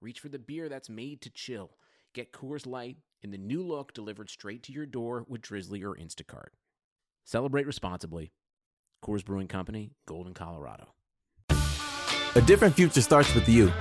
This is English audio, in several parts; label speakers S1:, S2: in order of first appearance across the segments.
S1: reach for the beer that's made to chill. Get Coors Light in the new look delivered straight to your door with Drizzly or Instacart. Celebrate responsibly. Coors Brewing Company, Golden, Colorado.
S2: A different future starts with you.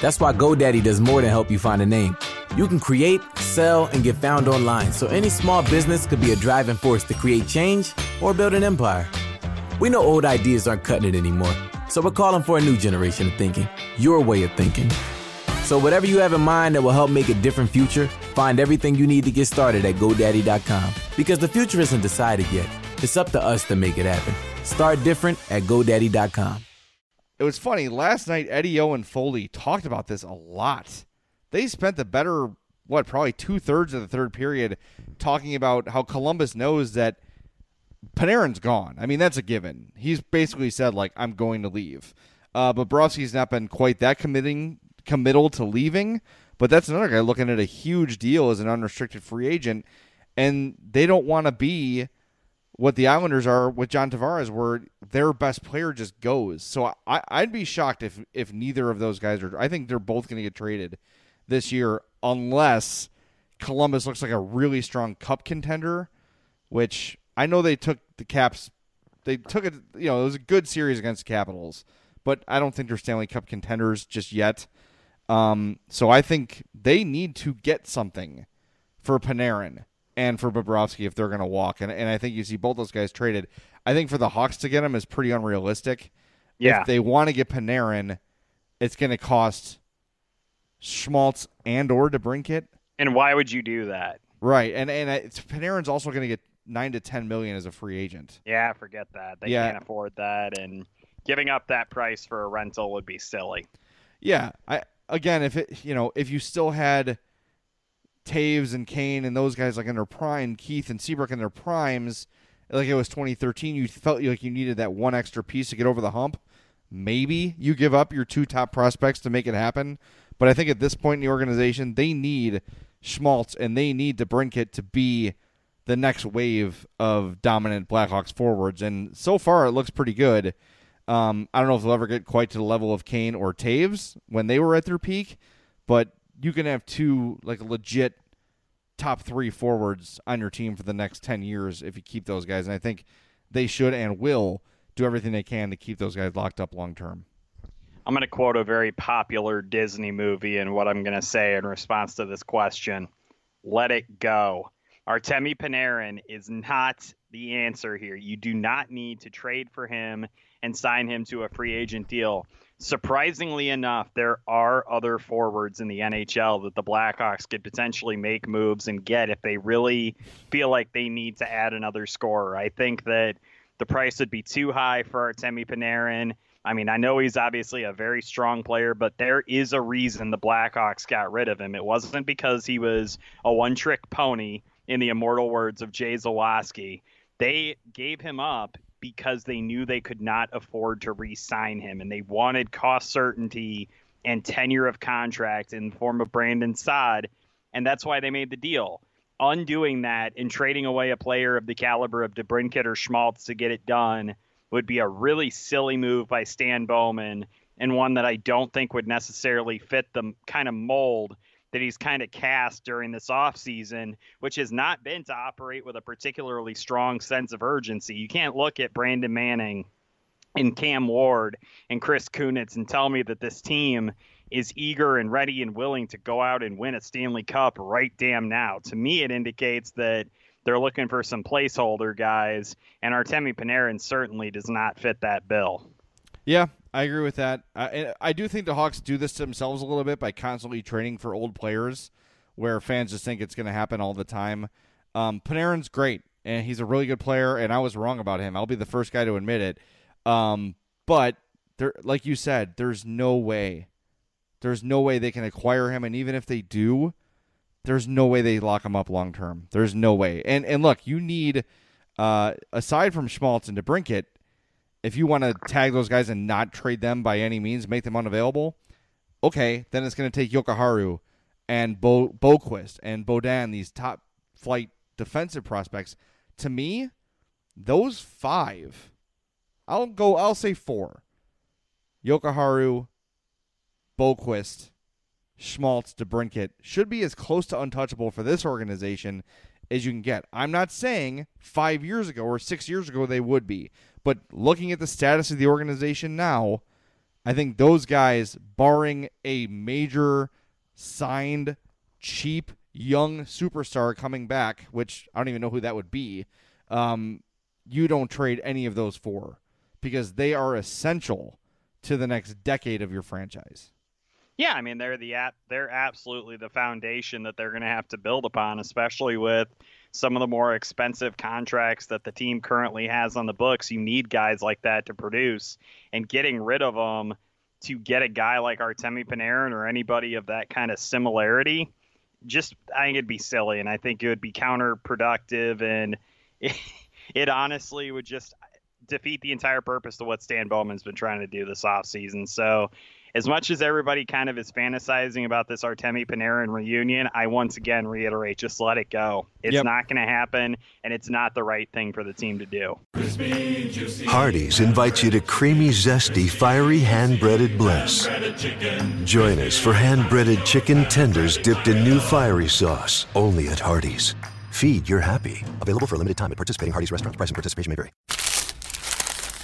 S2: That's why GoDaddy does more than help you find a name. You can create, sell, and get found online, so any small business could be a driving force to create change or build an empire. We know old ideas aren't cutting it anymore, so we're calling for a new generation of thinking, your way of thinking. So, whatever you have in mind that will help make a different future, find everything you need to get started at GoDaddy.com. Because the future isn't decided yet, it's up to us to make it happen. Start different at GoDaddy.com.
S3: It was funny. Last night, Eddie O and Foley talked about this a lot. They spent the better, what, probably two thirds of the third period talking about how Columbus knows that Panarin's gone. I mean, that's a given. He's basically said, like, I'm going to leave. Uh, but Bobrovsky's not been quite that committing committal to leaving. But that's another guy looking at a huge deal as an unrestricted free agent, and they don't want to be what the Islanders are with John Tavares, where their best player just goes. So I, I'd be shocked if if neither of those guys are. I think they're both going to get traded this year, unless Columbus looks like a really strong Cup contender, which I know they took the Caps. They took it. You know, it was a good series against the Capitals, but I don't think they're Stanley Cup contenders just yet. Um, so I think they need to get something for Panarin and for Bobrovsky if they're going to walk. And, and I think you see both those guys traded. I think for the Hawks to get him is pretty unrealistic.
S4: Yeah.
S3: If they want to get Panarin, it's going to cost Schmaltz and or DeBrincat.
S4: And why would you do that?
S3: Right. And and it's, Panarin's also going to get nine to ten million as a free agent.
S4: Yeah, forget that. They
S3: Yeah.
S4: can't afford that, and giving up that price for a rental would be silly.
S3: Yeah, I again, if it you know if you still had Toews and Kane and those guys like in their prime, Keith and Seabrook in their primes, like it was 2013, you felt like you needed that one extra piece to get over the hump. Maybe you give up your two top prospects to make it happen, but I think at this point in the organization, they need Schmaltz and they need DeBrincat to be the next wave of dominant Blackhawks forwards, and so far it looks pretty good. Um, I don't know if they'll ever get quite to the level of Kane or Toews when they were at their peak, but you can have two like legit top three forwards on your team for the next ten years if you keep those guys, and I think they should and will do everything they can to keep those guys locked up long term.
S4: I'm going to quote a very popular Disney movie, and what I'm going to say in response to this question let it go. Artemi Panarin is not the answer here. You do not need to trade for him and sign him to a free agent deal. Surprisingly enough, there are other forwards in the NHL that the Blackhawks could potentially make moves and get if they really feel like they need to add another scorer. I think that the price would be too high for Artemi Panarin. I mean, I know he's obviously a very strong player, but there is a reason the Blackhawks got rid of him. It wasn't because he was a one trick pony, in the immortal words of Jay Zawaski. They gave him up because they knew they could not afford to re sign him, and they wanted cost certainty and tenure of contract in the form of Brandon Saad, and that's why they made the deal. Undoing that and trading away a player of the caliber of DeBrincat or Schmaltz to get it done would be a really silly move by Stan Bowman and one that I don't think would necessarily fit the kind of mold that he's kind of cast during this offseason, which has not been to operate with a particularly strong sense of urgency. You can't look at Brandon Manning and Cam Ward and Chris Kunitz and tell me that this team is eager and ready and willing to go out and win a Stanley Cup right damn now. To me, it indicates that they're looking for some placeholder guys, and Artemi Panarin certainly does not fit that bill.
S3: Yeah, I agree with that. I, I do think the Hawks do this to themselves a little bit by constantly trading for old players, where fans just think it's going to happen all the time. Um, Panarin's great, and he's a really good player, and I was wrong about him. I'll be the first guy to admit it. Um, but there, like you said, there's no way, there's no way they can acquire him, and even if they do, there's no way they lock him up long term. There's no way. And and look, you need, uh, aside from Schmaltz and DeBrincat, if you want to tag those guys and not trade them by any means, make them unavailable, okay, then it's going to take Jokiharju and Bo Boqvist and Beaudin, these top flight defensive prospects. To me, those five, I'll go. I'll say four. Jokiharju, Boqvist, Schmaltz, DeBrincat should be as close to untouchable for this organization as you can get. I'm not saying five years ago or six years ago they would be, but looking at the status of the organization now, I think those guys, barring a major signed, cheap, young superstar coming back, which I don't even know who that would be, um, you don't trade any of those four because they are essential to the next decade of your franchise.
S4: Yeah, I mean they're the they're absolutely the foundation that they're going to have to build upon, especially with some of the more expensive contracts that the team currently has on the books. You need guys like that to produce, and getting rid of them to get a guy like Artemi Panarin or anybody of that kind of similarity, just I think it'd be silly, and I think it would be counterproductive, and it, it honestly would just defeat the entire purpose of what Stan Bowman's been trying to do this offseason. So as much as everybody kind of is fantasizing about this Artemi Panarin reunion, I once again reiterate just let it go. It's yep. not going to happen, and it's not the right thing for the team to do.
S5: Hardee's invites you to creamy, zesty, fiery hand breaded bliss. Join us for hand breaded chicken tenders dipped in new fiery sauce, only at Hardee's. Feed your happy. Available for a limited time at participating Hardee's restaurants. Price and participation may vary.